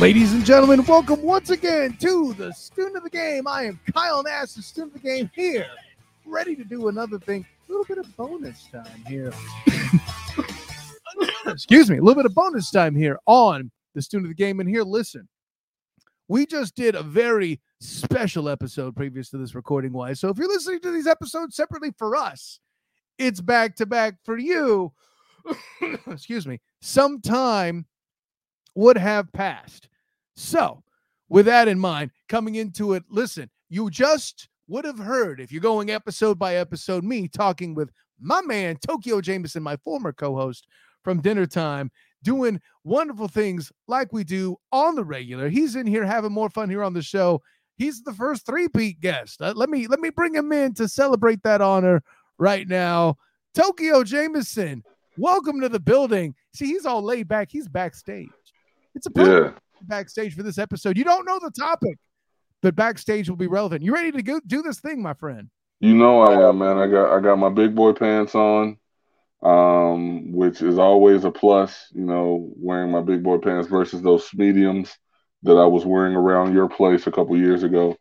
Ladies and gentlemen, welcome once again to the student of the game. I am Kyle Nash, the student of the game here, ready to do another thing. A little bit of bonus time here. Excuse me, a little bit of bonus time here on the student of the game. And here, listen, we just did a very special episode previous to this recording wise. So if you're listening to these episodes separately for us, it's back to back for you. Excuse me. Sometime would have passed. So, with that in mind, coming into it, listen, you just would have heard if you're going episode by episode, me talking with my man, Tokeo Jameison, my former co host from Dinner Time, doing wonderful things like we do on the regular. He's in here having more fun here on the show. He's the first three-peat guest. Uh, let me let me bring him in to celebrate that honor right now. Tokeo Jameison, welcome to the building. See, he's all laid back. He's backstage. It's a Yeah. backstage for this episode. You don't know the topic, but backstage will be relevant. You ready to go do this thing, my friend? You know I am, man. I got I got my big boy pants on, um, which is always a plus, you know, wearing my big boy pants versus those mediums that I was wearing around your place a couple years ago.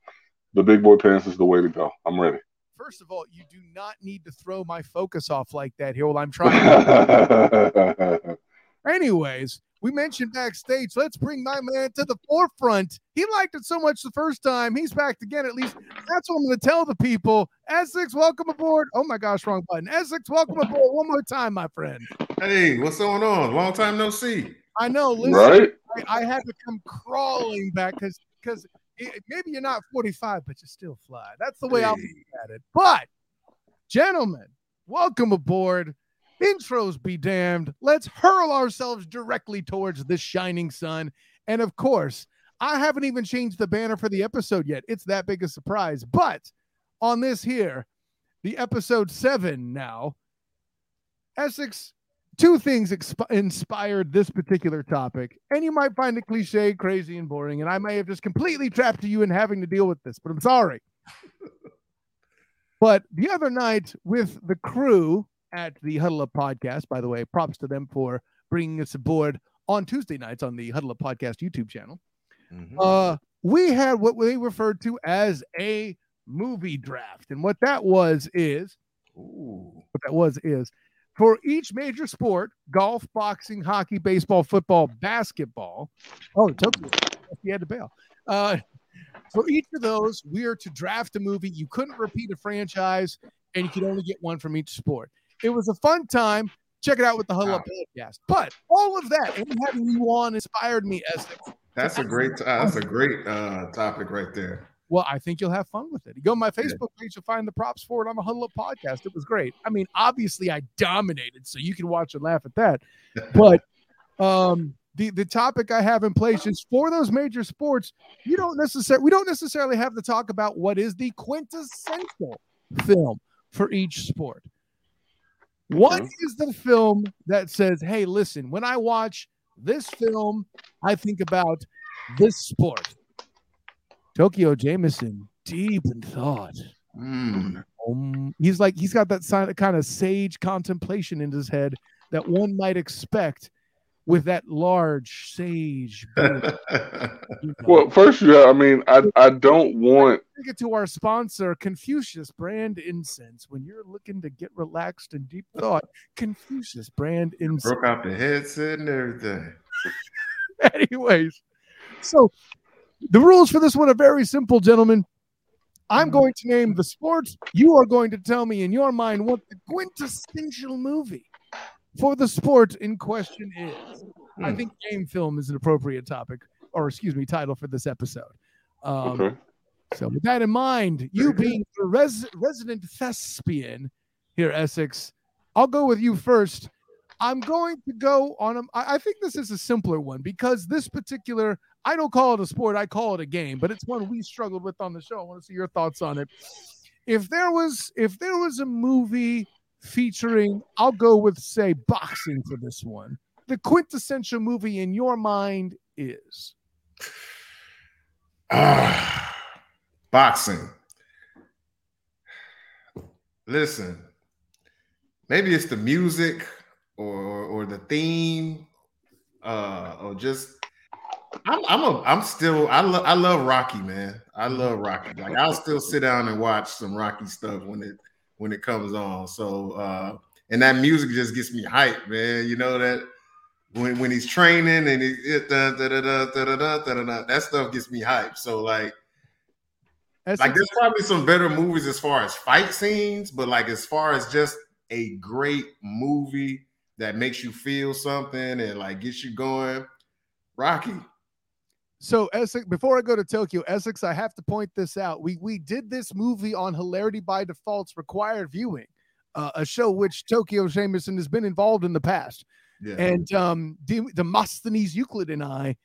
The big boy pants is the way to go. I'm ready. First of all, you do not need to throw my focus off like that here while I'm trying. Anyways, we mentioned backstage. Let's bring my man to the forefront. He liked it so much the first time. He's back again. At least that's what I'm going to tell the people. Essex, welcome aboard. Oh my gosh, wrong button. Essex, welcome aboard one more time, my friend. Hey, what's going on? Long time no see. I know. Listen, right? I, I had to come crawling back because because maybe you're not 45, but you still fly. That's the way I'm Hey. looking at it. But gentlemen, welcome aboard. Intros be damned. Let's hurl ourselves directly towards this shining sun. And of course, I haven't even changed the banner for the episode yet. It's that big a surprise. But on this here, the episode seven now, Essex, two things exp- inspired this particular topic. And you might find it cliche, crazy, and boring. And I may have just completely trapped you in having to deal with this, but I'm sorry. but the other night with the crew at the Huddle Up podcast, by the way, props to them for bringing us aboard on Tuesday nights on the Huddle Up podcast YouTube channel. Mhm. Uh, we had what they referred to as a movie draft. And what that was is Ooh. what that was is for each major sport golf boxing hockey baseball football basketball oh Tokeo he had to bail uh, for each of those we are to draft a movie you couldn't repeat a franchise and you could only get one from each sport it was a fun time check it out with the huddle up podcast but all of that and having you on inspired me Essex. That's a great. That's a great uh, topic right there. Well, I think you'll have fun with it. You go to my Facebook page, you'll find the props for it on the Huddle Up podcast. It was great. I mean, obviously, I dominated, so you can watch and laugh at that. But um, the the topic I have in place is for those major sports. You don't necessarily we don't necessarily have to talk about what is the quintessential film for each sport. What Okay. is the film that says, "Hey, listen, when I watch this film, I think about this sport"? Tokeo Jameison, deep in thought. Mm. Um, he's like he's got that kind of sage contemplation in his head that one might expect with that large sage. beard, you know. Well, first you have, I mean, I I don't want Take it to our sponsor, Confucius Brand Incense. When you're looking to get relaxed and deep thought, Confucius Brand Incense. Broke out the headset and everything. Anyways, so the rules for this one are very simple, gentlemen. I'm mm-hmm. going to name the sports. You are going to tell me in your mind what the quintessential movie for the sport in question is. I Hmm. think game film is an appropriate topic, or excuse me, title for this episode. Um, okay. so, with that in mind, you being the res- resident thespian here, Essex, I'll go with you first. I'm going to go on a. I think this is a simpler one because this particular, I don't call it a sport, I call it a game, but it's one we struggled with on the show. I want to see your thoughts on it. If there was, if there was a movie featuring, I'll go with say boxing for this one. The quintessential movie in your mind is Ah, boxing. Listen, maybe it's the music or or, or the theme, uh, or just I'm I'm a, I'm still I love I love Rocky, man. I love Rocky. Like I'll still sit down and watch some Rocky stuff when it when it comes on. So uh and that music just gets me hyped, man. You know that when when he's training and he, da, da, da, da, da, da, da, da, that stuff gets me hyped. So like That's like there's probably some better movies as far as fight scenes, but like as far as just a great movie that makes you feel something and like gets you going, Rocky. So Essex, before I go to Tokeo, Essex, I have to point this out. We we did this movie on Hilarity by Default's required viewing, uh, a show which Tokeo Jameison has been involved in the past. Yeah. And um, Demosthenes Euclid and I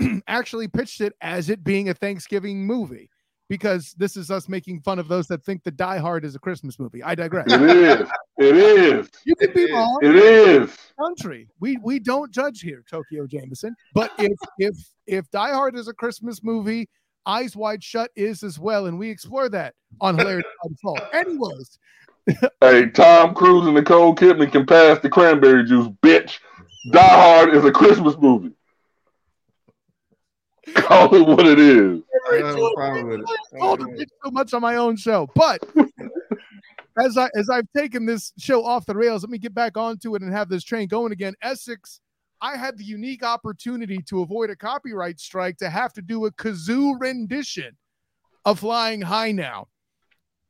actually pitched it as it being a Thanksgiving movie because this is us making fun of those that think that Die Hard is a Christmas movie. I digress. It is. It is. You can be wrong. It is. Country. We we don't judge here, Tokeo Jameison. But if if if Die Hard is a Christmas movie, Eyes Wide Shut is as well, and we explore that on Hilarious by Default. Anyways. hey, Tom Cruise and Nicole Kidman can pass the cranberry juice, bitch. Die Hard is a Christmas movie. Call it what it is. I told so much on my own show, but as I as I've taken this show off the rails, let me get back onto it and have this train going again. Essex, I had the unique opportunity to avoid a copyright strike to have to do a kazoo rendition of Flying High now.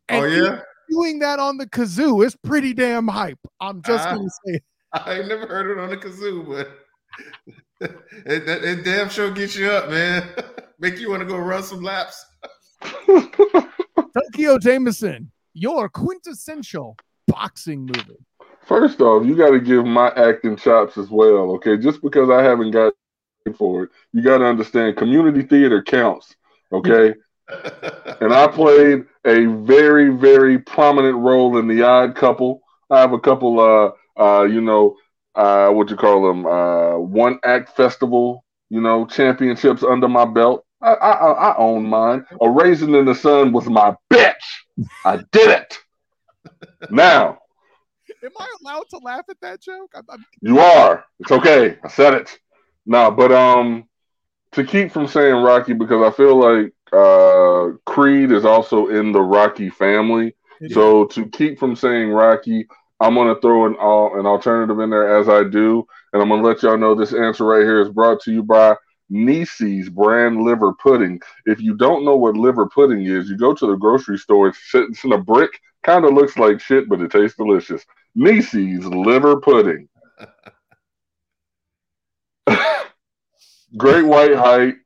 And oh yeah, doing that on the kazoo is pretty damn hype. I'm just uh, gonna say. I never heard it on the kazoo, but it, it, it damn sure gets you up, man. Make you want to go run some laps. Tokeo Jameison, your quintessential boxing movie. First off, you got to give my acting chops as well, okay? Just because I haven't got for it, you got to understand community theater counts, okay? and I played a very, very prominent role in The Odd Couple. I have a couple, uh, uh, you know, uh, what you call them, uh, one act festival, you know, championships under my belt. I, I, I own mine. A raisin in the sun was my bitch. I did it. now, am I allowed to laugh at that joke? I'm, I'm... You are. It's okay. I said it. No, but um, to keep from saying Rocky because I feel like uh Creed is also in the Rocky family. Yeah. So to keep from saying Rocky, I'm gonna throw an uh, an alternative in there as I do, and I'm gonna let y'all know this answer right here is brought to you by Neese's brand liver pudding. If you don't know what liver pudding is, you go to the grocery store. It's, it's in a brick, kind of looks like shit, but it tastes delicious. Neese's liver pudding. Great White Hype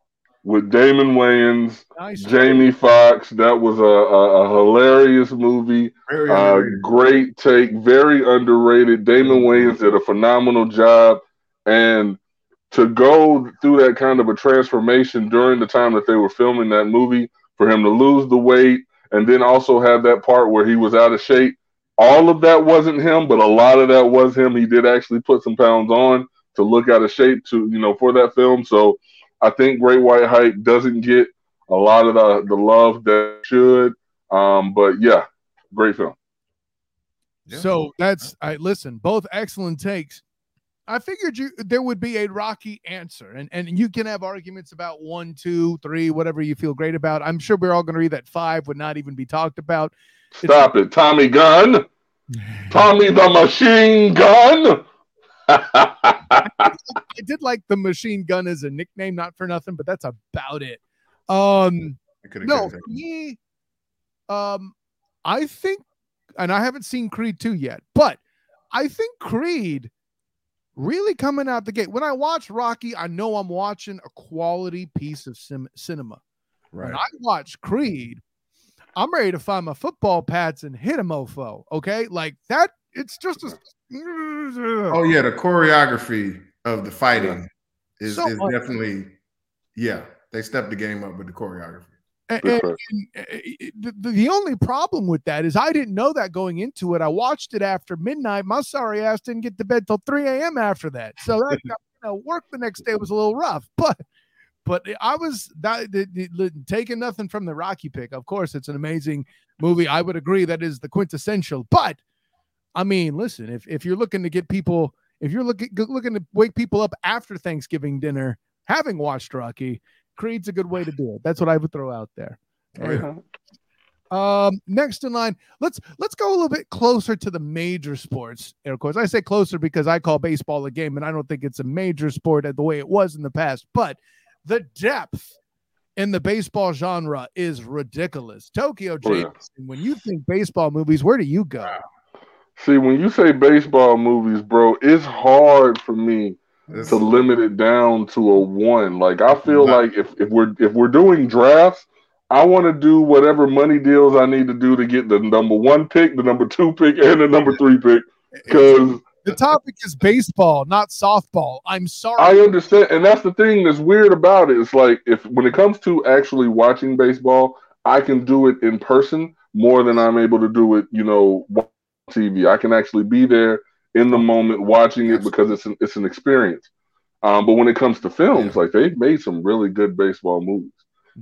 with Damon Wayans, nice. Jamie Foxx. That was a, a, a hilarious movie. Uh, great take, very underrated. Damon Wayans did a phenomenal job, and to go through that kind of a transformation during the time that they were filming that movie, for him to lose the weight, and then also have that part where he was out of shape. All of that wasn't him, but a lot of that was him. He did actually put some pounds on to look out of shape to you know for that film. So I think Great White Hype doesn't get a lot of the, the love that should. Um, but yeah, great film. So that's I listen, both excellent takes. I figured you there would be a rocky answer, and and you can have arguments about one, two, three, whatever you feel great about. I'm sure we're all going to read that five would not even be talked about. Stop it's, it, Tommy Gunn, Tommy the Machine Gun. I did like the machine gun as a nickname, not for nothing, but that's about it. Um, no, for me, um, I think, and I haven't seen Creed 2 yet, but I think Creed really coming out the gate. When I watch Rocky, I know I'm watching a quality piece of sim- cinema. Right. When I watch Creed, I'm ready to find my football pads and hit a mofo. Okay. Like that, it's just a Oh yeah, the choreography of the fighting is, so is definitely yeah. They stepped the game up with the choreography. And, uh, uh, and, and the, the only problem with that is I didn't know that going into it. I watched it after midnight. My sorry ass didn't get to bed till 3 a.m. after that. So that you know, work the next day was a little rough. But but I was that, taking nothing from the Rocky pick. Of course, it's an amazing movie. I would agree that is the quintessential. But I mean, listen, if if you're looking to get people, if you're looking looking to wake people up after Thanksgiving dinner, having watched Rocky, Creed's a good way to do it. That's what I would throw out there. Yeah. Um, next in line, let's let's go a little bit closer to the major sports. Air quotes. I say closer because I call baseball a game, and I don't think it's a major sport the way it was in the past. But the depth in the baseball genre is ridiculous. Tokeo Oh, yeah. When you think baseball movies, where do you go? See, when you say baseball movies, bro, it's hard for me This- to limit it down to a one. Like I feel like if, if we're if we're doing drafts, I want to do whatever money deals I need to do to get the number one pick, the number two pick, and the number three pick. Because The topic is baseball, not softball. I'm sorry. I understand, and that's the thing that's weird about it. It's like if when it comes to actually watching baseball, I can do it in person more than I'm able to do it, you know, TV. I can actually be there in the moment watching it because it's an, it's an experience. Um, but when it comes to films, Yeah. like they've made some really good baseball movies,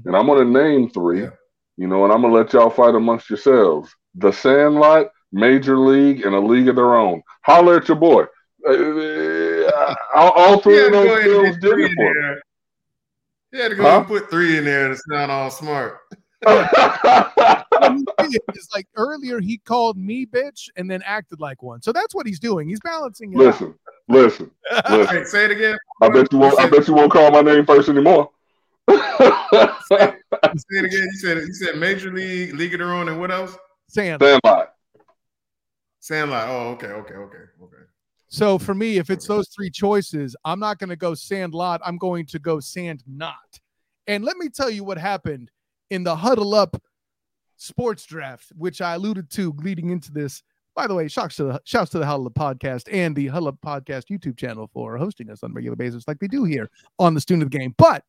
and I'm gonna name three, Yeah. you know, and I'm gonna let y'all fight amongst yourselves: The Sandlot, Major League, and A League of Their Own. Holler at your boy. Uh, all, all three of those films did it for me. had to go Huh? and put three in there to sound all smart. What he did is like earlier he called me bitch and then acted like one. So that's what he's doing. He's balancing it. out. listen, listen, listen. Wait, say it again. I bet you won't. I bet you won't call my name first anymore. Say it again. You said it. you said Major League, League of Their Own, and what else? Sand. Sandlot. Sandlot. Oh, okay, okay, okay, okay. So for me, if it's those three choices, I'm not going to go sand lot. I'm going to go sand not. And let me tell you what happened in the huddle up sports draft, which I alluded to leading into this. By the way, shouts to the shouts to the Huddle Up podcast and the Huddle Up podcast YouTube channel for hosting us on a regular basis, like they do here on the Student of the Game. But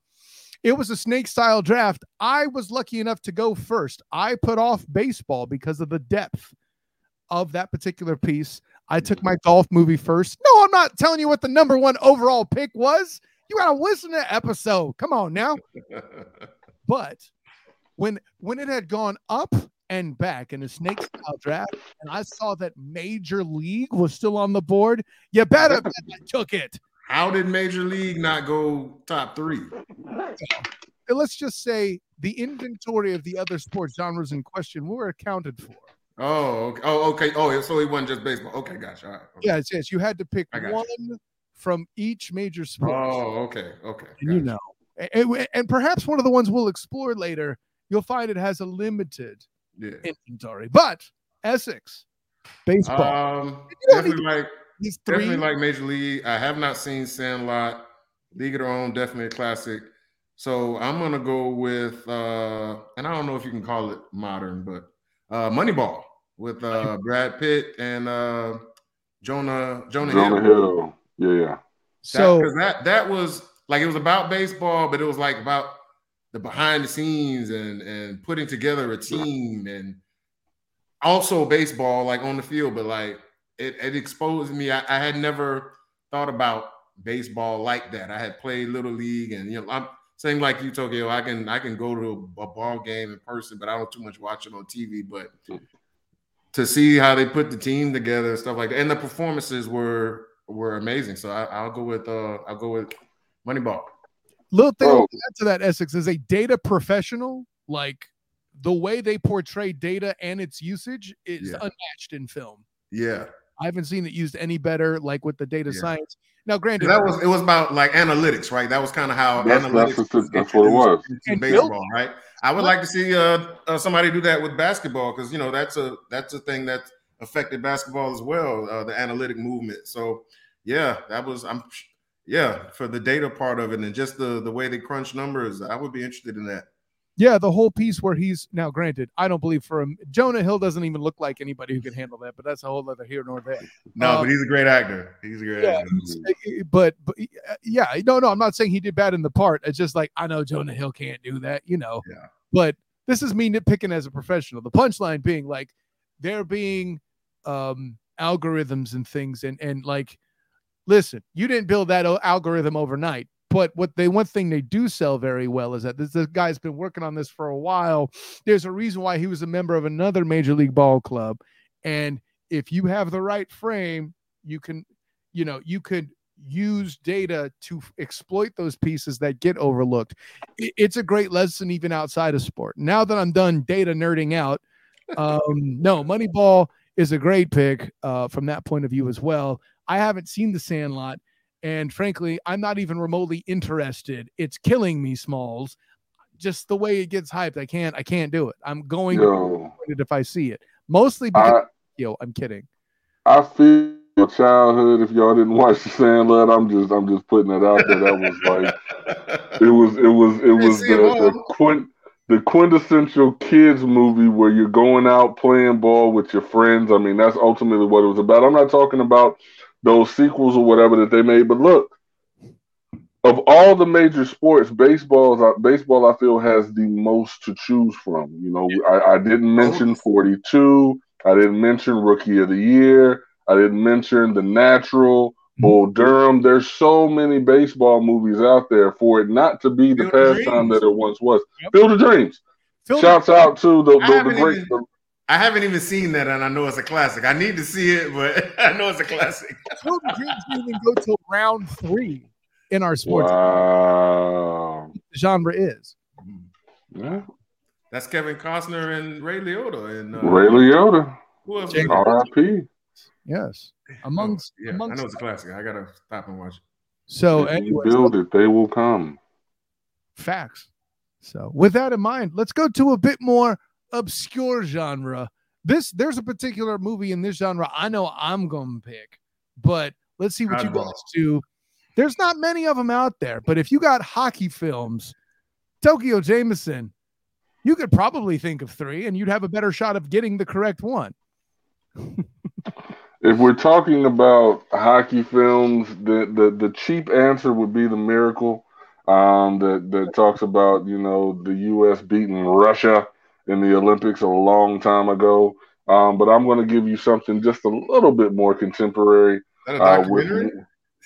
it was a snake style draft. I was lucky enough to go first. I put off baseball because of the depth of that particular piece. I took my golf movie first. No, I'm not telling you what the number one overall pick was. You gotta listen to the episode. Come on now. But when when it had gone up and back in a snake style draft, and I saw that Major League was still on the board, you better bet I took it. How did Major League not go top three? And let's just say the inventory of the other sports genres in question were accounted for. Oh, okay. Oh, okay. Oh, so it wasn't just baseball. Okay, gotcha. All right. okay. Yes, yes, you had to pick got you. one from each major sport. Oh, okay, okay. and you know, and, and perhaps one of the ones we'll explore later, you'll find it has a limited Yeah. inventory. But Essex, baseball, Um, definitely like these three. definitely like Major League. I have not seen Sandlot. League of Their Own, definitely a classic. So I'm gonna go with, uh, and I don't know if you can call it modern, but uh, Moneyball with uh, Brad Pitt and uh, Jonah Jonah, Jonah Hill. Hill. Yeah, yeah. so that, that was like it was about baseball, but it was like about the behind the scenes and and putting together a team and also baseball like on the field, but like it, it exposed me. I, I had never thought about baseball like that. I had played little league and you know I'm same like you, Tokeo. I can I can go to a, a ball game in person, but I don't too much watch it on TV. But to see how they put the team together and stuff like that, and the performances were were amazing. So I, I'll go with uh I'll go with Moneyball. Little thing Bro. Add to that Essex is a data professional. Like the way they portray data and its usage is Yeah. unmatched in film. Yeah, I haven't seen it used any better, like with the data Yeah. science. Now, granted, that was it was about like analytics, right? That was kind of how That's- analytics that's what- was that's what it was. introduced And into baseball, right? I would like to see uh, uh somebody do that with basketball because you know that's a that's a thing that affected basketball as well, uh, the analytic movement. So yeah, that was I'm yeah for the data part of it and just the the way they crunch numbers. I would be interested in that. yeah, the whole piece where he's now granted, I don't believe for him, Jonah Hill doesn't even look like anybody who can handle that, but that's a whole other here nor there. No, Uh, but he's a great actor. He's a great Yeah, actor. but but uh, yeah, no, no, I'm not saying he did bad in the part. It's just like I know Jonah Hill can't do that, you know. Yeah. But this is me nitpicking as a professional. The punchline being like there being um algorithms and things, and and like, listen, you didn't build that algorithm overnight. But what they one thing they do sell very well is that this, this guy's been working on this for a while. There's a reason why he was a member of another major league ball club, and if you have the right frame, you can you know you could use data to exploit those pieces that get overlooked. It's a great lesson even outside of sport. Now that I'm done data nerding out, um, no, Moneyball is a great pick uh, from that point of view as well. I haven't seen The Sandlot, and frankly, I'm not even remotely interested. It's killing me, Smalls. Just the way it gets hyped, I can't. I can't do it. I'm going to Yo, be disappointed if I see it. Mostly because I yo, I'm kidding. I feel your childhood. If y'all didn't watch The Sandlot, I'm just I'm just putting it out there. That was like it was it was it was the, the quint the quintessential kids movie where you're going out playing ball with your friends. I mean, that's ultimately what it was about. I'm not talking about those sequels or whatever that they made, but look, of all the major sports, baseball baseball I feel has the most to choose from. You know, I, I didn't mention 42. I didn't mention Rookie of the Year. I didn't mention The Natural. Bull Durham. There's so many baseball movies out there for it not to be the Field pastime that it once was. Yep. Field of Dreams. Phil, Shouts out to the, the, the great. even- I haven't even seen that, and I know it's a classic. I need to see it, but I know it's a classic. Phil Dreams didn't even go till round three in our sports Wow. genre is. Yeah. That's Kevin Costner and Ray Liotta and uh, Ray Liotta. who else? Jake- R.I.P. Yes, amongst Oh, yeah, I know it's a classic. I gotta stop and watch. it. So, If you build it, they will come. facts. So, with that in mind, let's go to a bit more obscure genre. This there's a particular movie in this genre I know I'm gonna pick, but let's see what you Dodgeball. guys do. There's not many of them out there, but if you got hockey films, Tokeo Jameison, you could probably think of three, and you'd have a better shot of getting the correct one. If we're talking about hockey films, the, the, the cheap answer would be The Miracle, um, that, that talks about, you know, the U.S. beating Russia in the Olympics a long time ago. Um, but I'm going to give you something just a little bit more contemporary. Uh, with,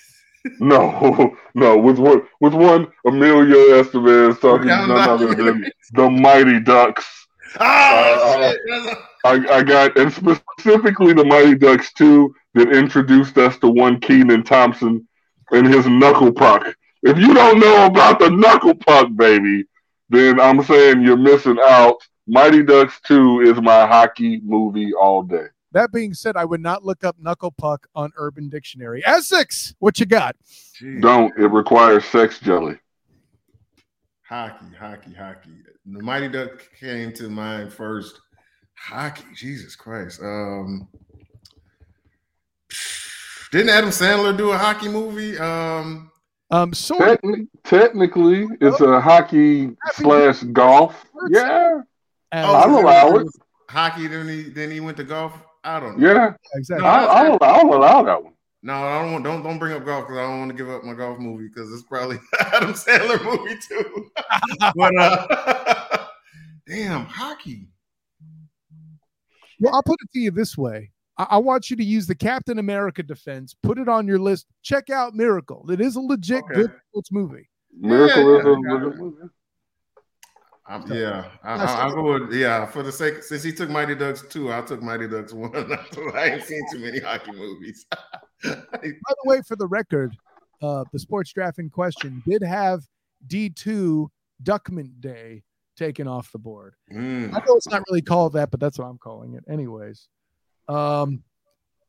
no, no, with one, with one Emilio Estevez talking none other than the Mighty Ducks. Oh, uh, shit. That's a- I, I got, and specifically the Mighty Ducks 2 that introduced us to one Kenan Thompson and his knuckle puck. If you don't know about the knuckle puck, baby, then I'm saying you're missing out. Mighty Ducks 2 is my hockey movie all day. That being said, I would not look up knuckle puck on Urban Dictionary. Essex, what you got? Jeez. Don't. It requires sex jelly. Hockey, hockey, hockey. The Mighty Duck came to mind first. Hockey, Jesus Christ. Um, didn't Adam Sandler do a hockey movie? Um, Um, sort of. Technically, it's a hockey slash golf. Yeah, as- oh, I'll is allow it. Hockey, then he then he went to golf. I don't know. yeah. exactly. I'll, I'll, I'll allow that one. No, I don't want. Don't don't bring up golf because I don't want to give up my golf movie because it's probably Adam Sandler movie too. but uh, damn, hockey. Well, I'll put it to you this way. I, I want you to use the Captain America defense, put it on your list. Check out Miracle. It is a legit Okay. good sports movie. Miracle Yeah, is yeah, a I legit movie. I'm, yeah, I, That's- I, I'll go with yeah. For the sake, since he took Mighty Ducks two, I took Mighty Ducks one. I ain't seen too many hockey movies. By the way, for the record, uh, the sports draft in question did have D2 Duckman Day taken off the board. Mm. I know it's not really called that, but that's what I'm calling it. Anyways, um,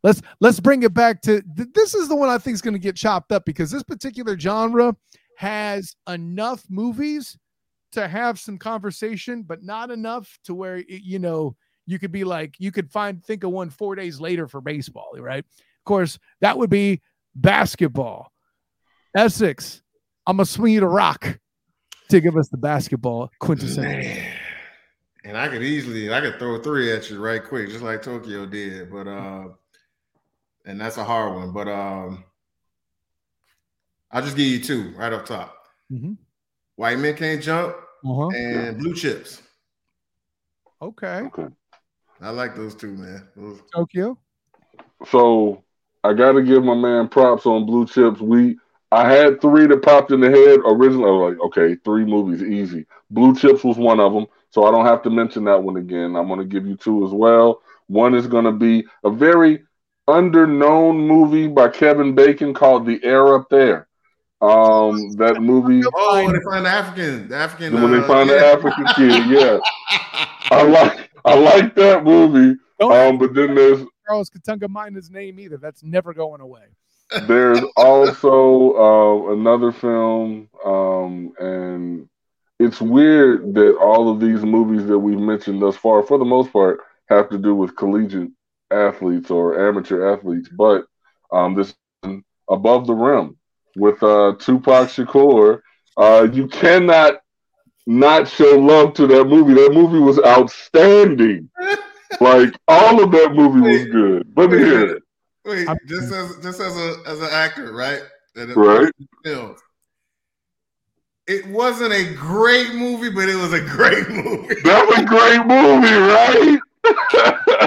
let's let's bring it back to th- this is the one I think is going to get chopped up because this particular genre has enough movies to have some conversation, but not enough to where it, you know you could be like you could find think of one four days later for baseball, right? Of course, that would be basketball. Essex, I'm gonna swing you to rock to give us the basketball quintessential. Man. And I could easily, I could throw three at you right quick, just like Tokeo did. But uh, and that's a hard one. But um, I'll just give you two right up top. Mhm. White men can't jump Uh-huh. and blue chips. Okay. Okay. I like those two, man. Those, Tokeo. So I got to give my man props on Blue Chips. We I had three that popped in the head originally. I was like, okay, three movies, easy. Blue Chips was one of them, so I don't have to mention that one again. I'm going to give you two as well. One is going to be a very underknown movie by Kevin Bacon called The Air Up There. Um, that movie Oh, when they find the African, the African. when they uh, find the. African kid, yeah, I like I like that movie. Don't Um, but then there's Charles Gitonga mind his name either. That's never going away. there's also uh, another film, um, and it's weird that all of these movies that we've mentioned thus far, for the most part, have to do with collegiate athletes or amateur athletes. But um, this one, above the rim with uh, Tupac Shakur, uh, you cannot not show love to that movie. That movie was outstanding. like all of that movie was good. Let me hear it. Wait, just as just as a as an actor, right? And it- Right. Films. It wasn't a great movie, but it was a great movie. That was a great movie, right?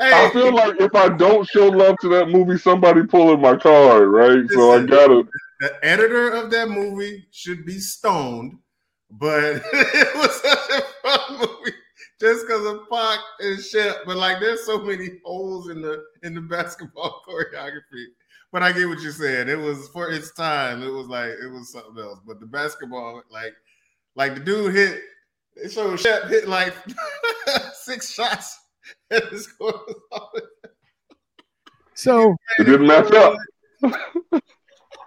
Hey, I feel like if I don't show love to that movie, somebody pulling my card, right? So I gotta. the editor of that movie should be stoned, but it was such a fun movie just because of Pac and Shep. But like, there's so many holes in the in the basketball choreography. But I get what you're saying. It was for its time. It was like it was something else. But the basketball, like, like the dude hit. It showed Shep hit like six shots. And the score was all- So It didn't match up.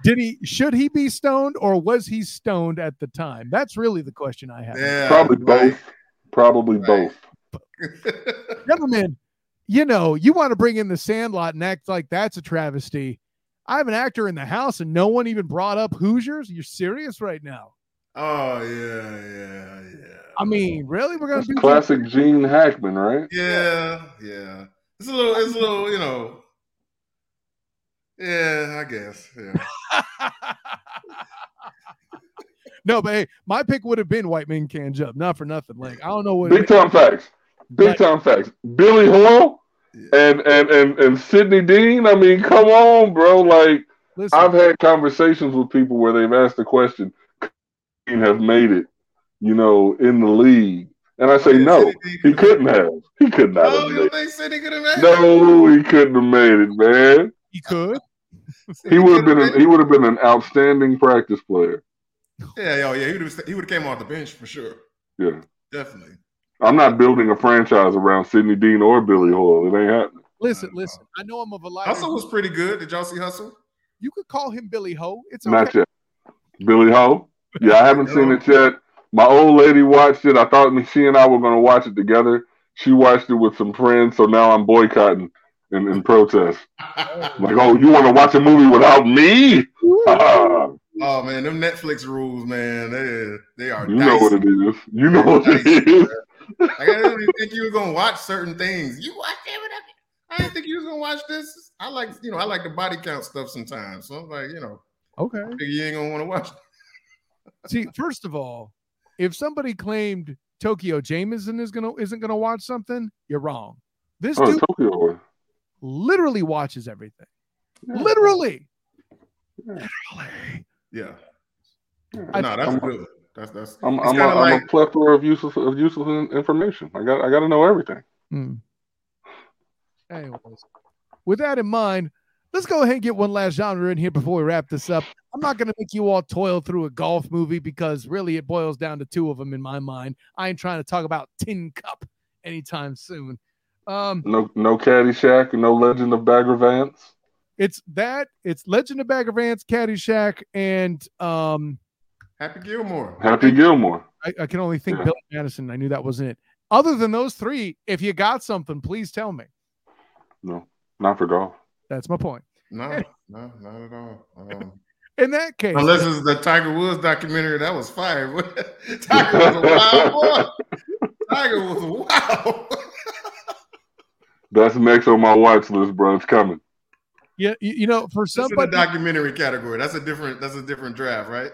did he should he be stoned or was he stoned at the time? That's really the question I have. Yeah, Probably like- both. Probably Right. both. Gentlemen, you know, you want to bring in the sandlot and act like that's a travesty. I have an actor in the house and no one even brought up Hoosiers. You're serious right now. oh yeah, yeah, yeah. I mean, really? We're gonna That's do classic Gene Hackman, right? Yeah, yeah. It's a little, it's a little, you know. Yeah, I guess. Yeah. no, but hey, my pick would have been White Men Can't Jump. Not for nothing. Like I don't know what. Big time facts. Big Right. time facts. Billy Hoyle and and and and Sidney Dean. I mean, come on, bro. Like Listen, I've had conversations with people where they've asked the question, "Could have made it, you know, in the league?" And I say, no, he couldn't have. He could not Oh, have you made don't it. could have made it? No, he couldn't have made it, man. he could. He would have been an, he would have been an outstanding practice player. made? Yeah, oh, yeah. He would have. He would have came off the bench for sure. Yeah. Definitely. I'm not building a franchise around Sidney Dean or Billy Hoyle. It ain't happening. Listen, listen. I know I'm of a lighter. Hustle was pretty good. Did y'all see Hustle? You could call him Billy Ho. It's okay. Not yet. Billy Ho? Yeah, I haven't seen it yet. My old lady watched it. I thought she and I were going to watch it together. She watched it with some friends, so now I'm boycotting in, in protest. Like, oh, you want to watch a movie without me? Oh man, them Netflix rules, man. They they are. you know what it is. You know what it Dicey, is. Like, I didn't even think you were gonna watch certain things. You watch it, whatever. I didn't think you was gonna watch this. I like, you know, I like the body count stuff sometimes. So I'm like, you know, Okay. figure you ain't gonna want to watch. See, first of all, if somebody claimed Tokeo Jameison is gonna isn't gonna watch something, you're wrong. This Oh, dude Tokeo. literally watches everything. Yeah. Literally. Yeah. Literally. Yeah. Yeah. no, that's I'm- good. That's that's. I'm, I'm, a, kinda I'm a plethora of useless of useless information. I got I got to know everything. Hmm. Anyways, with that in mind, let's go ahead and get one last genre in here before we wrap this up. I'm not going to make you all toil through a golf movie because really it boils down to two of them in my mind. I ain't trying to talk about Tin Cup anytime soon. Um, No no Caddyshack, no Legend of Bagger Vance. it's that, it's Legend of Bagger Vance, Caddyshack, and um, Happy Gilmore. Happy Gilmore. I, I can only think Yeah. Billy Madison. I knew that wasn't it. Other than those three, if you got something, please tell me. No, not for golf. That's my point. No, no, not at all. Um, In that case, unless it's the Tiger Woods documentary, that was fire. Tiger was a wild boy. Tiger was a wild. That's next on my watch list, bro. It's coming. yeah, you, you know, for That's in the somebody documentary category. That's a different. That's a different draft, right?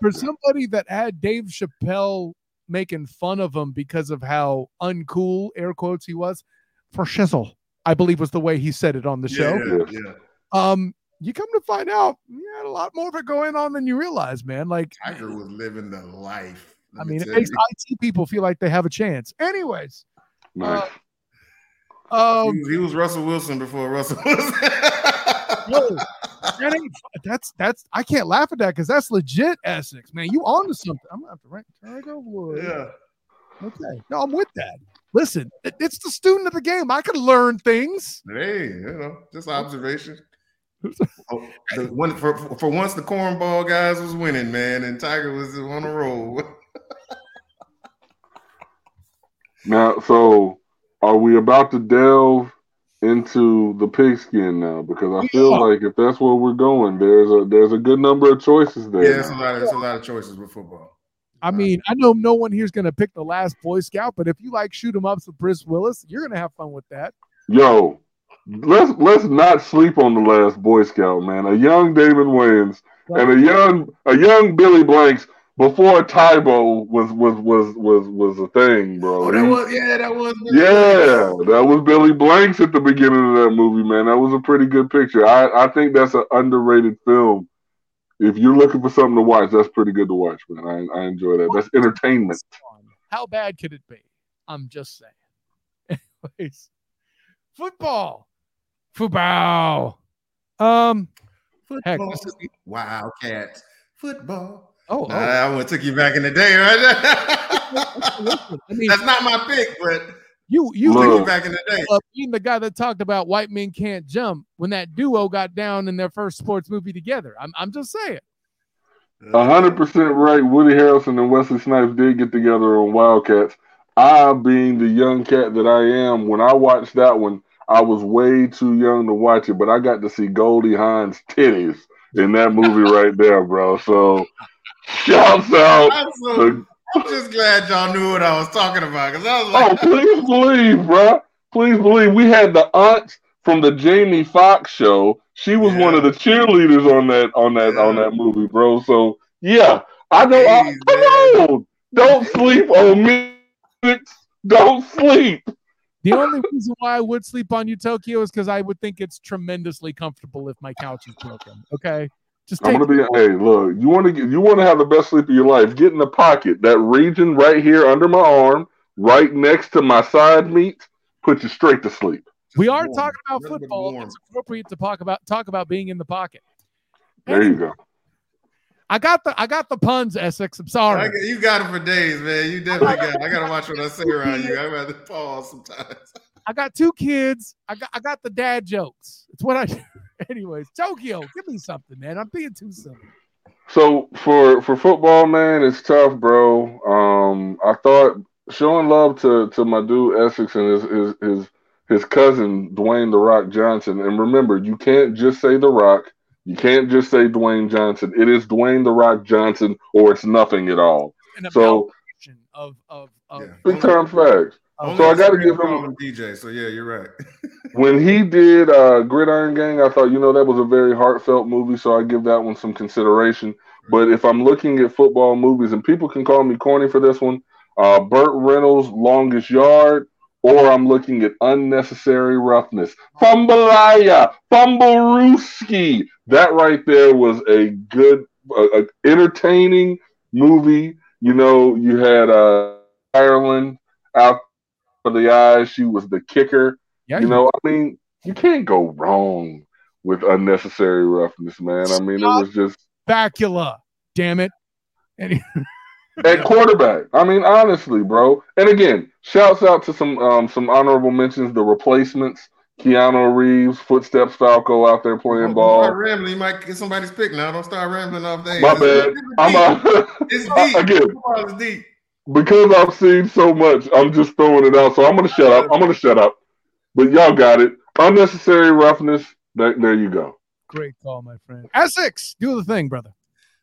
for somebody that had Dave Chappelle making fun of him because of how uncool air quotes he was for shizzle, I believe was the way he said it on the show. Yeah, yeah. Um, you come to find out, you had a lot more of it going on than you realize, man. Like, Tiger was living the life. I mean, it makes you. IT people feel like they have a chance. Anyways. Uh, Um, he, was, he was Russell Wilson before Russell Wilson. no, that ain't, that's that's I can't laugh at that because that's legit Essex, man. You on to something? I'm gonna have to rank Tiger Woods. yeah. Okay, no, I'm with that. Listen, it- it's the student of the game. I can learn things. Hey, you know, just observation. Oh, the one for, for once the cornball guys was winning, man, and Tiger was on a roll. Now, so are we about to delve into the pigskin now? Because I feel Yeah. like if that's where we're going, there's a there's a good number of choices there. Yeah, there's a lot of there's a lot of choices with football. I mean, I know no one here's gonna pick the last Boy Scout, but if you like shoot 'em ups with Bruce Willis, you're gonna have fun with that. Yo, let's let's not sleep on the last Boy Scout, man. A young Damon Wayans and a young a young Billy Blanks before Tae Bo was was was was was a thing, bro. Oh, that was yeah, that was Yeah, that was Billy Blanks at the beginning of that movie, man. That was a pretty good picture. I, I think that's an underrated film. If you're looking for something to watch, that's pretty good to watch, man. I, I enjoy that. That's entertainment. How bad could it be? I'm just saying. Anyways, football, football. Um, heck, Football. this is- Wildcats. Football. oh, Nah, oh. that one took you back in the day, right? Listen, I mean, That's not my pick, but you you took Look. back in the day. uh, being the guy that talked about white men can't jump when that duo got down in their first sports movie together. I'm I'm just saying. A hundred percent right. Woody Harrelson and Wesley Snipes did get together on Wildcats. I, being the young cat that I am, when I watched that one, I was way too young to watch it, but I got to see Goldie Hawn's titties in that movie right there, bro. So, shouts out I'm, to I'm just glad y'all knew what I was talking about because I was like, Oh, like, please believe, bro. Please believe. We had the aunt from the Jamie Foxx show. She was Yeah. one of the cheerleaders on that on that on that movie, bro. So yeah, I know. I, Jeez, come on, don't sleep on me. Don't sleep. The only reason why I would sleep on you, Tokeo, is because I would think it's tremendously comfortable if my couch is broken. Okay, just I'm gonna be. Hey, look. You want to get. You want to have the best sleep of your life. Get in the pocket. That region right here under my arm, right next to my side meat, put you straight to sleep. we are warm. talking about football. It's appropriate to talk about talk about being in the pocket. There you go. I got the I got the puns, Essex. I'm sorry. I got- you got it for days, man. You definitely got. it. I gotta watch what I say around you. I rather pause sometimes. I got two kids. I got I got the dad jokes. It's what I do. Anyways, Tokeo, give me something, man. I'm being too silly. So for for football, man, it's tough, bro. Um, I thought showing love to to my dude Essex and his his his his cousin Dwayne the Rock Johnson. And remember, you can't just say the Rock. You can't just say Dwayne Johnson. It is Dwayne the Rock Johnson, or it's nothing at all. An So of of of, Yeah. big time facts. So I gotta give him- DJ. So yeah, you're right. When he did uh, Gridiron Gang, I thought you know that was a very heartfelt movie, so I give that one some consideration. But if I'm looking at football movies, and people can call me corny for this one, uh, Burt Reynolds' Longest Yard, or I'm looking at Unnecessary Roughness. Fumbalaya, Fumblerooski. That right there was a good, uh, entertaining movie. You know, you had uh, Ireland out for the eyes. She was the kicker. yeah, You know, I mean, you can't go wrong with Unnecessary Roughness, man. I mean, it was just. Bakula. Damn it. Any- at quarterback. I mean, honestly, bro. And again, shouts out to some um some honorable mentions. The replacements: Keanu Reeves, Footsteps Falco out there playing Don't start ball. rambling. You might get somebody's pick now. Don't start rambling off there. My bad. I'm uh, It's deep. again Football is deep. Because I've seen so much. I'm just throwing it out. So I'm gonna shut up. I'm gonna shut up. But y'all got it. Unnecessary roughness. There, there you go. Great call, my friend. Essex, do the thing, brother.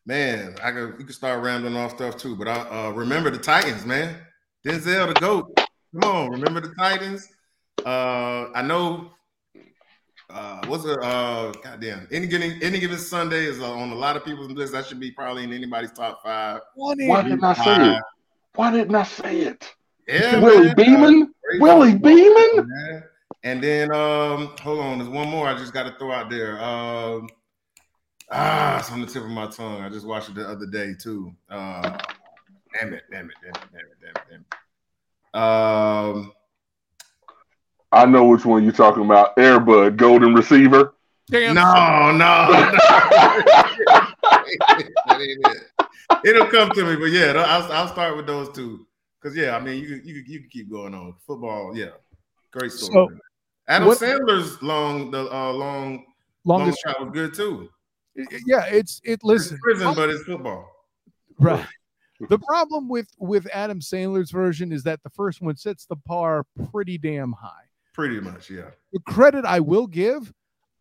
Man, I could you could start rambling off stuff too, but I uh, remember the Titans, man. Denzel the goat. Come on, remember the Titans. Uh, I know. Uh, what's it? Uh, goddamn. Any given any given Sunday is uh, on a lot of people's list. That should be probably in anybody's top five. One Why didn't I say it? Why didn't I say it? Yeah, Willie man. Beamen. Great Willie football, Beamen. man. And then um, hold on, there's one more I just got to throw out there. Um, ah, it's on the tip of my tongue. I just watched it the other day too. Uh, damn it, damn it, damn it, damn it, damn it, damn it. Um, I know which one you're talking about. Air Bud, Golden Receiver. Damn. No, no, no. It'll come to me, but yeah, I'll, I'll start with those two. Because yeah, I mean, you you you can keep going on football. Yeah, great story. So, Adam what, Sandler's long the uh, long longest long shot was good too. Yeah, it's it. Listen, it's prison, but it's football. Right. the problem with with Adam Sandler's version is that the first one sets the bar pretty damn high. Pretty much, yeah. The credit I will give,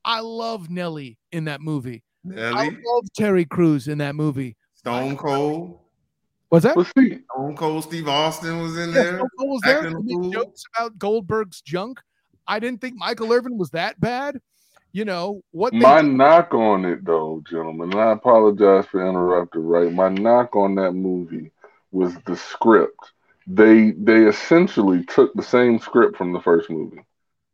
I love Nelly in that movie. Nelly. I love Terry Crews in that movie. Stone Cold. Was that? Stone Cold Steve Austin was in yeah, there. Stone Cold was there. Jokes about Goldberg's junk. I didn't think Michael Irvin was that bad you know what my knock on it though gentlemen and i apologize for interrupting right my knock on that movie was the script they they essentially took the same script from the first movie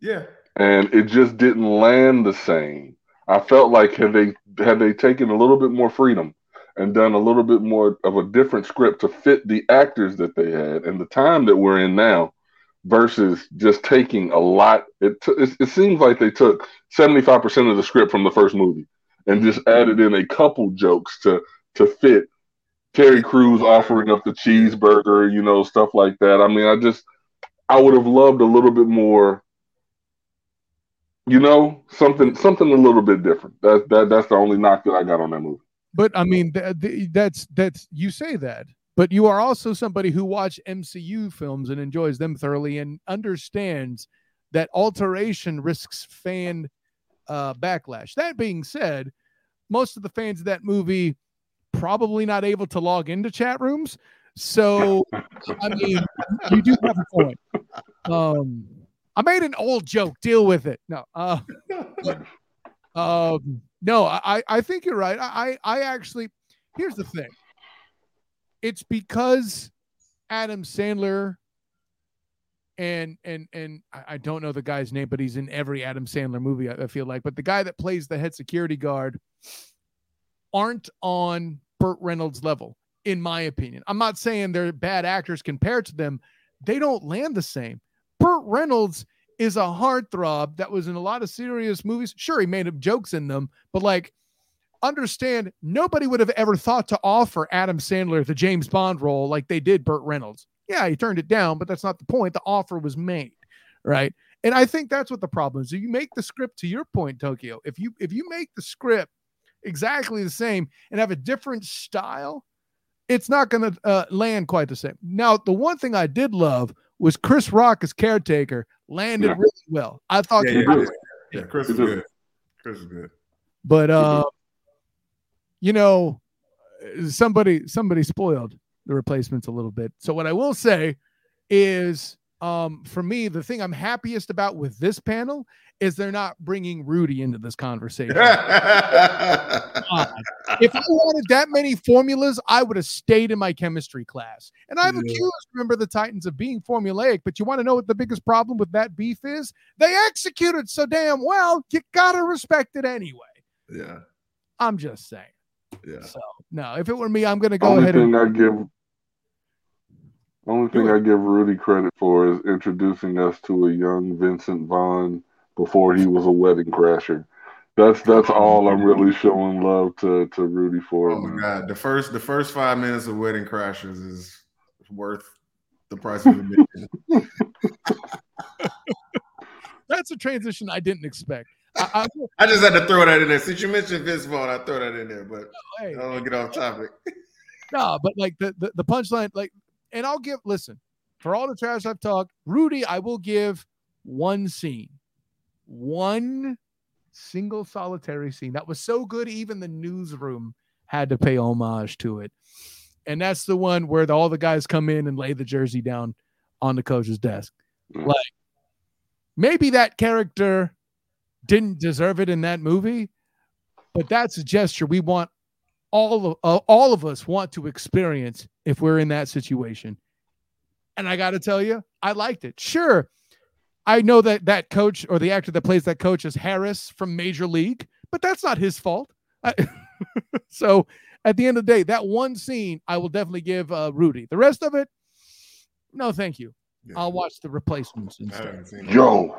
yeah and it just didn't land the same i felt like had they had they taken a little bit more freedom and done a little bit more of a different script to fit the actors that they had and the time that we're in now versus just taking a lot. It, t- it, it seems like they took 75% of the script from the first movie and just mm-hmm. added in a couple jokes to to fit Terry Crews offering up the cheeseburger, you know, stuff like that. I mean, I just I would have loved a little bit more you know, something something a little bit different. That that that's the only knock that I got on that movie. But I mean, th- that's that's you say that, but you are also somebody who watched MCU films and enjoys them thoroughly and understands that alteration risks fan uh, backlash. That being said, most of the fans of that movie probably not able to log into chat rooms. So, I mean, you do have a point. Um, I made an old joke. Deal with it. No, uh, um, no, I, I think you're right. I, I actually, here's the thing it's because Adam Sandler and and and I don't know the guy's name, but he's in every Adam Sandler movie. I, feel like, but the guy that plays the head security guard aren't on Burt Reynolds' level, in my opinion. I'm not saying they're bad actors compared to them; they don't land the same. Burt Reynolds is a heartthrob that was in a lot of serious movies. Sure, he made up jokes in them, but like understand nobody would have ever thought to offer Adam Sandler the James Bond role like they did Burt Reynolds. Yeah, he turned it down, but that's not the point. The offer was made, right? And I think that's what the problem is. If You make the script to your point, Tokeo. If you if you make the script exactly the same and have a different style, it's not going to uh, land quite the same. Now, the one thing I did love was Chris Rock as caretaker landed yeah. really well. I thought, yeah, yeah, yeah, Chris is good. Chris is good. But uh, you know, somebody somebody spoiled the replacements a little bit. So what I will say is um, for me, the thing I'm happiest about with this panel is they're not bringing Rudy into this conversation. if I wanted that many formulas, I would have stayed in my chemistry class. And I've yeah. accused, remember, the Titans of being formulaic. But you want to know what the biggest problem with that beef is? They executed so damn well, you got to respect it anyway. Yeah. I'm just saying. Yeah. So no, if it were me, I'm going to go only ahead. Thing and I give, only thing I give Rudy credit for is introducing us to a young Vincent Vaughn before he was a wedding crasher. That's that's all I'm really showing love to to Rudy for. Oh my god, the first the first five minutes of Wedding Crashers is worth the price of admission. that's a transition I didn't expect. I, I, just had to throw that in there. Since you mentioned Vince Vaughn, I throw that in there, but hey, I don't get off topic. no, but like the, the, the punchline, like, and I'll give, listen, for all the trash I've talked, Rudy, I will give one scene, one single solitary scene that was so good, even the newsroom had to pay homage to it. And that's the one where the, all the guys come in and lay the jersey down on the coach's desk. Mm. Like, maybe that character didn't deserve it in that movie, but that's a gesture we want all of uh, all of us want to experience if we're in that situation. And I got to tell you, I liked it. Sure, I know that that coach or the actor that plays that coach is Harris from Major League, but that's not his fault. I, so at the end of the day, that one scene I will definitely give uh, Rudy. The rest of it, no, thank you. Yeah. I'll watch the replacements instead. Yo,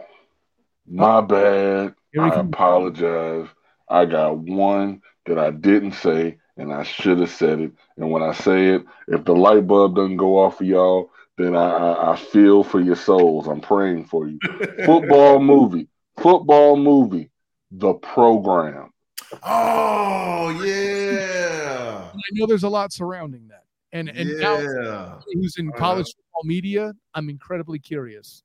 My bad. I go. apologize. I got one that I didn't say, and I should have said it. And when I say it, if the light bulb doesn't go off for y'all, then I, I, I feel for your souls. I'm praying for you. Football movie. Football movie. The program. Oh yeah, I know there's a lot surrounding that. And and now who's in I college football media, I'm incredibly curious.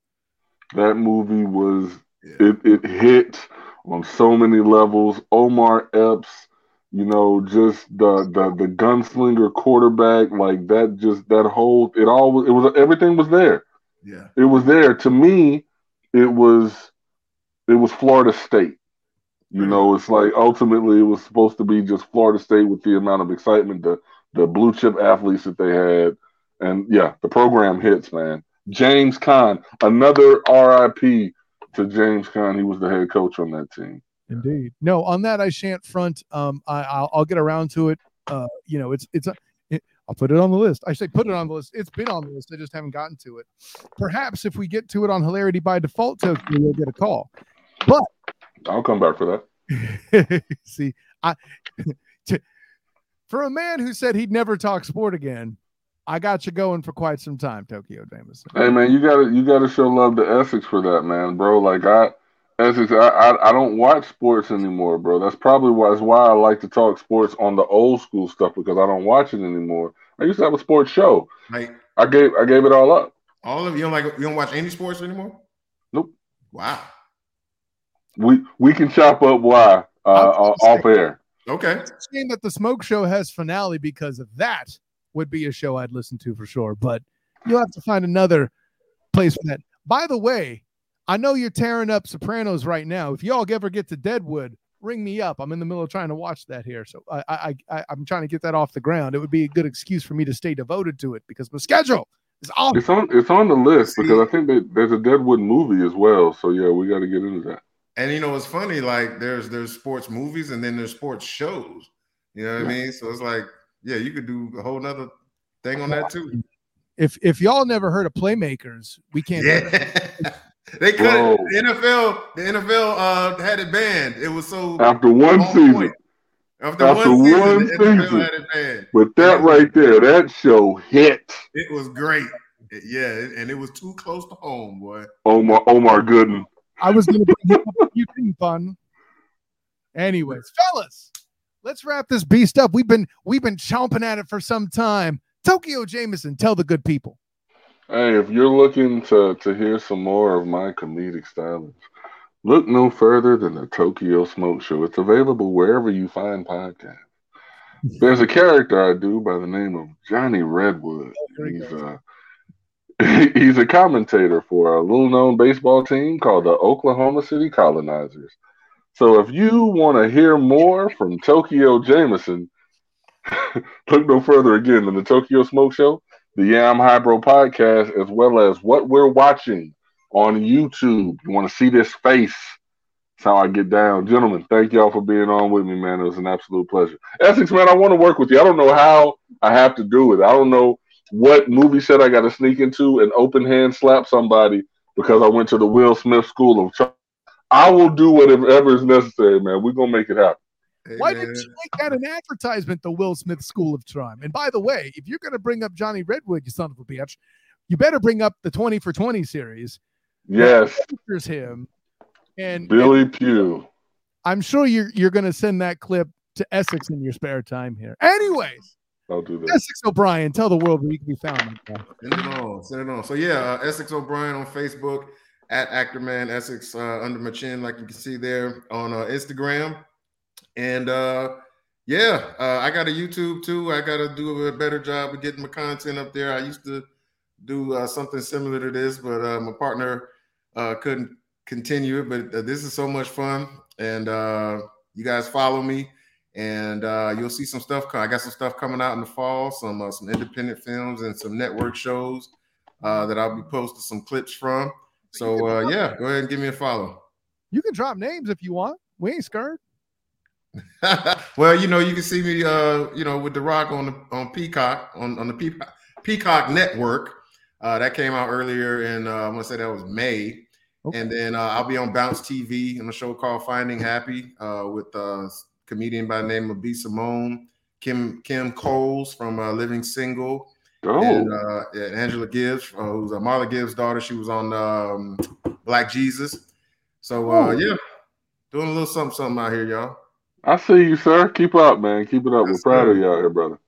That movie was Yeah. it, it hit on so many levels. Omar Epps, you know, just the the the gunslinger quarterback, like that. Just that whole it all. It was everything was there. yeah. It was there. To me, it was it was Florida State. You know, it's like ultimately it was supposed to be just Florida State with the amount of excitement, the the blue chip athletes that they had, and yeah, the program hits, man. James Caan, another RIP to James Caan. He was the head coach on that team. Indeed. No, on that I shan't front. Um, I, I'll, I'll get around to it. Uh, you know, it's it's a. It, I'll put it on the list. I say put it on the list. It's been on the list. I just haven't gotten to it. Perhaps if we get to it on hilarity by default, Tokeo, you'll get a call. But I'll come back for that. See, I to, for a man who said he'd never talk sport again, I got you going for quite some time, Tokeo Jameison. Hey man, you gotta you gotta show love to Essex for that, man, bro. Like I Essex, I, I I don't watch sports anymore, bro. That's probably why that's why I like to talk sports on the old school stuff because I don't watch it anymore. I used to have a sports show. Like I gave I gave it all up. all of you don't like you don't watch any sports anymore. Nope. Wow. We we can chop up why uh, I was off air. Okay. It's a shame that the Smoke Show has finale because that would be a show I'd listen to for sure. But you'll have to find another place for that. By the way, I know you're tearing up Sopranos right now. If y'all ever get to Deadwood, ring me up. I'm in the middle of trying to watch that here, so I, I, I I'm trying to get that off the ground. It would be a good excuse for me to stay devoted to it because my schedule is off. It's on it's on the list because I think that there's a Deadwood movie as well. So yeah, we got to get into that. And you know it's funny, like there's there's sports movies and then there's sports shows. You know what I mean? So it's like, yeah, you could do a whole nother thing on that too. If if y'all never heard of Playmakers, we can't. Yeah. they cut Bro. it. The NFL, the NFL uh had it banned. It was so After one on season, point. After, After one season, one the NFL season. had it banned. but that right there, that show hit. It was great. Yeah, and it was too close to home, boy. Omar Omar Gooding. I was going to bring him up. You didn't fun. Anyways, fellas, let's wrap this beast up. We've been we've been chomping at it for some time. Tokeo Jameison, tell the good people. Hey, if you're looking to to hear some more of my comedic stylings, look no further than the Tokeo Smoke Show. It's available wherever you find podcasts. There's a character I do by the name of Johnny Redwood. He's uh he's a commentator for a little known baseball team called the Oklahoma City Colonizers. So if you want to hear more from Tokeo Jameison, look no further again than the Tokeo Smoke Show, the Yam Hybro podcast, as well as what we're watching on YouTube. You want to see this face? That's how I get down. Gentlemen, thank y'all for being on with me, man. It was an absolute pleasure. Essex, man, I want to work with you. I don't know how I have to do it. I don't know what movie set I got to sneak into and open hand slap somebody because I went to the Will Smith School of Charm. I will do whatever is necessary, man. We're going to make it happen. Hey, Why man. didn't you make that an advertisement, the Will Smith School of Crime? And by the way, if you're going to bring up Johnny Redwood, you son of a bitch, you better bring up the 20 for 20 series. Yes, Features him. And, and Billy Pugh. I'm sure you're you're going to send that clip to Essex in your spare time here. Anyways, I'll do that. Essex O'Brien, tell the world where you can be found. Send it on. Send it on. So yeah, uh, Essex O'Brien on Facebook at Actorman Essex uh, under my chin, like you can see there on uh, Instagram. And uh, yeah, uh, I got a YouTube too. I got to do a better job of getting my content up there. I used to do uh, something similar to this, but uh, my partner uh, couldn't continue it. But uh, this is so much fun, and uh, you guys follow me, and uh, you'll see some stuff. I got some stuff coming out in the fall, some uh, some independent films and some network shows uh, that I'll be posting some clips from. So uh, yeah, go ahead and give me a follow. You can drop names if you want. We ain't scared. well, you know, you can see me, uh, you know, with The Rock on the on Peacock on on the Peacock, Peacock Network. Uh, that came out earlier and uh, I'm gonna say that was May, Okay. And then uh, I'll be on Bounce TV on a show called Finding Happy uh, with a comedian by the name of B. Simone, Kim Kim Coles from uh, Living Single, oh. and, uh, and Angela Gibbs, uh, who's a Marla Gibbs' daughter. She was on um, Black Jesus. So uh, oh. yeah, doing a little something something out here, y'all. I see you, sir. Keep up, man. Keep it up. We're proud of you out here, brother.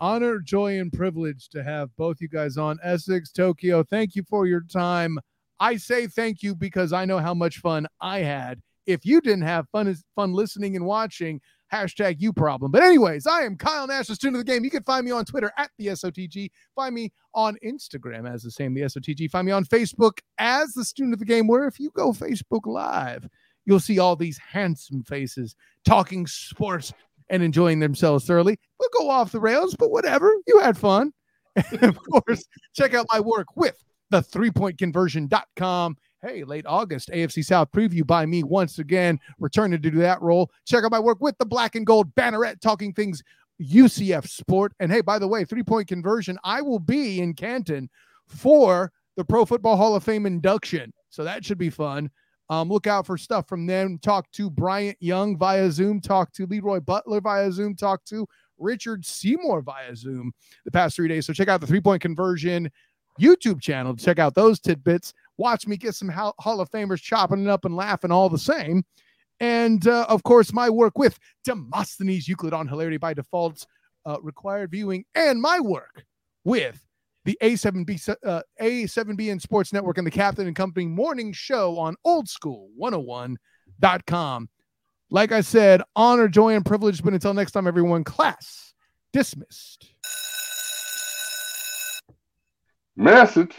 Honor, joy, and privilege to have both you guys on Essex, Tokeo. Thank you for your time. I say thank you because I know how much fun I had. If you didn't have fun fun listening and watching, hashtag you problem. But anyways, I am Kyle Nash, the student of the game. You can find me on Twitter at the SOTG. Find me on Instagram as the same, the SOTG. Find me on Facebook as the student of the game, where if you go Facebook Live, you'll see all these handsome faces talking sports and enjoying themselves thoroughly. We'll go off the rails, but whatever. You had fun. And of course, check out my work with the three point conversion.com. Hey, late August AFC South preview by me once again, returning to do that role. Check out my work with the black and gold banneret, talking things UCF sport. And hey, by the way, three point conversion, I will be in Canton for the Pro Football Hall of Fame induction. So that should be fun. Um, look out for stuff from them. Talk to Bryant Young via Zoom. Talk to Leroy Butler via Zoom. Talk to Richard Seymour via Zoom the past three days. So check out the three point conversion YouTube channel to check out those tidbits. Watch me get some Hall of Famers chopping it up and laughing all the same. And uh, of course, my work with Demosthenes Euclid on Hilarity by Default, uh, required viewing, and my work with the A7B uh, A7BN Sports Network and the Captain and Company morning show on Old School 101.com. Like I said, honor, joy, and privilege. But until next time, everyone, class dismissed. Message.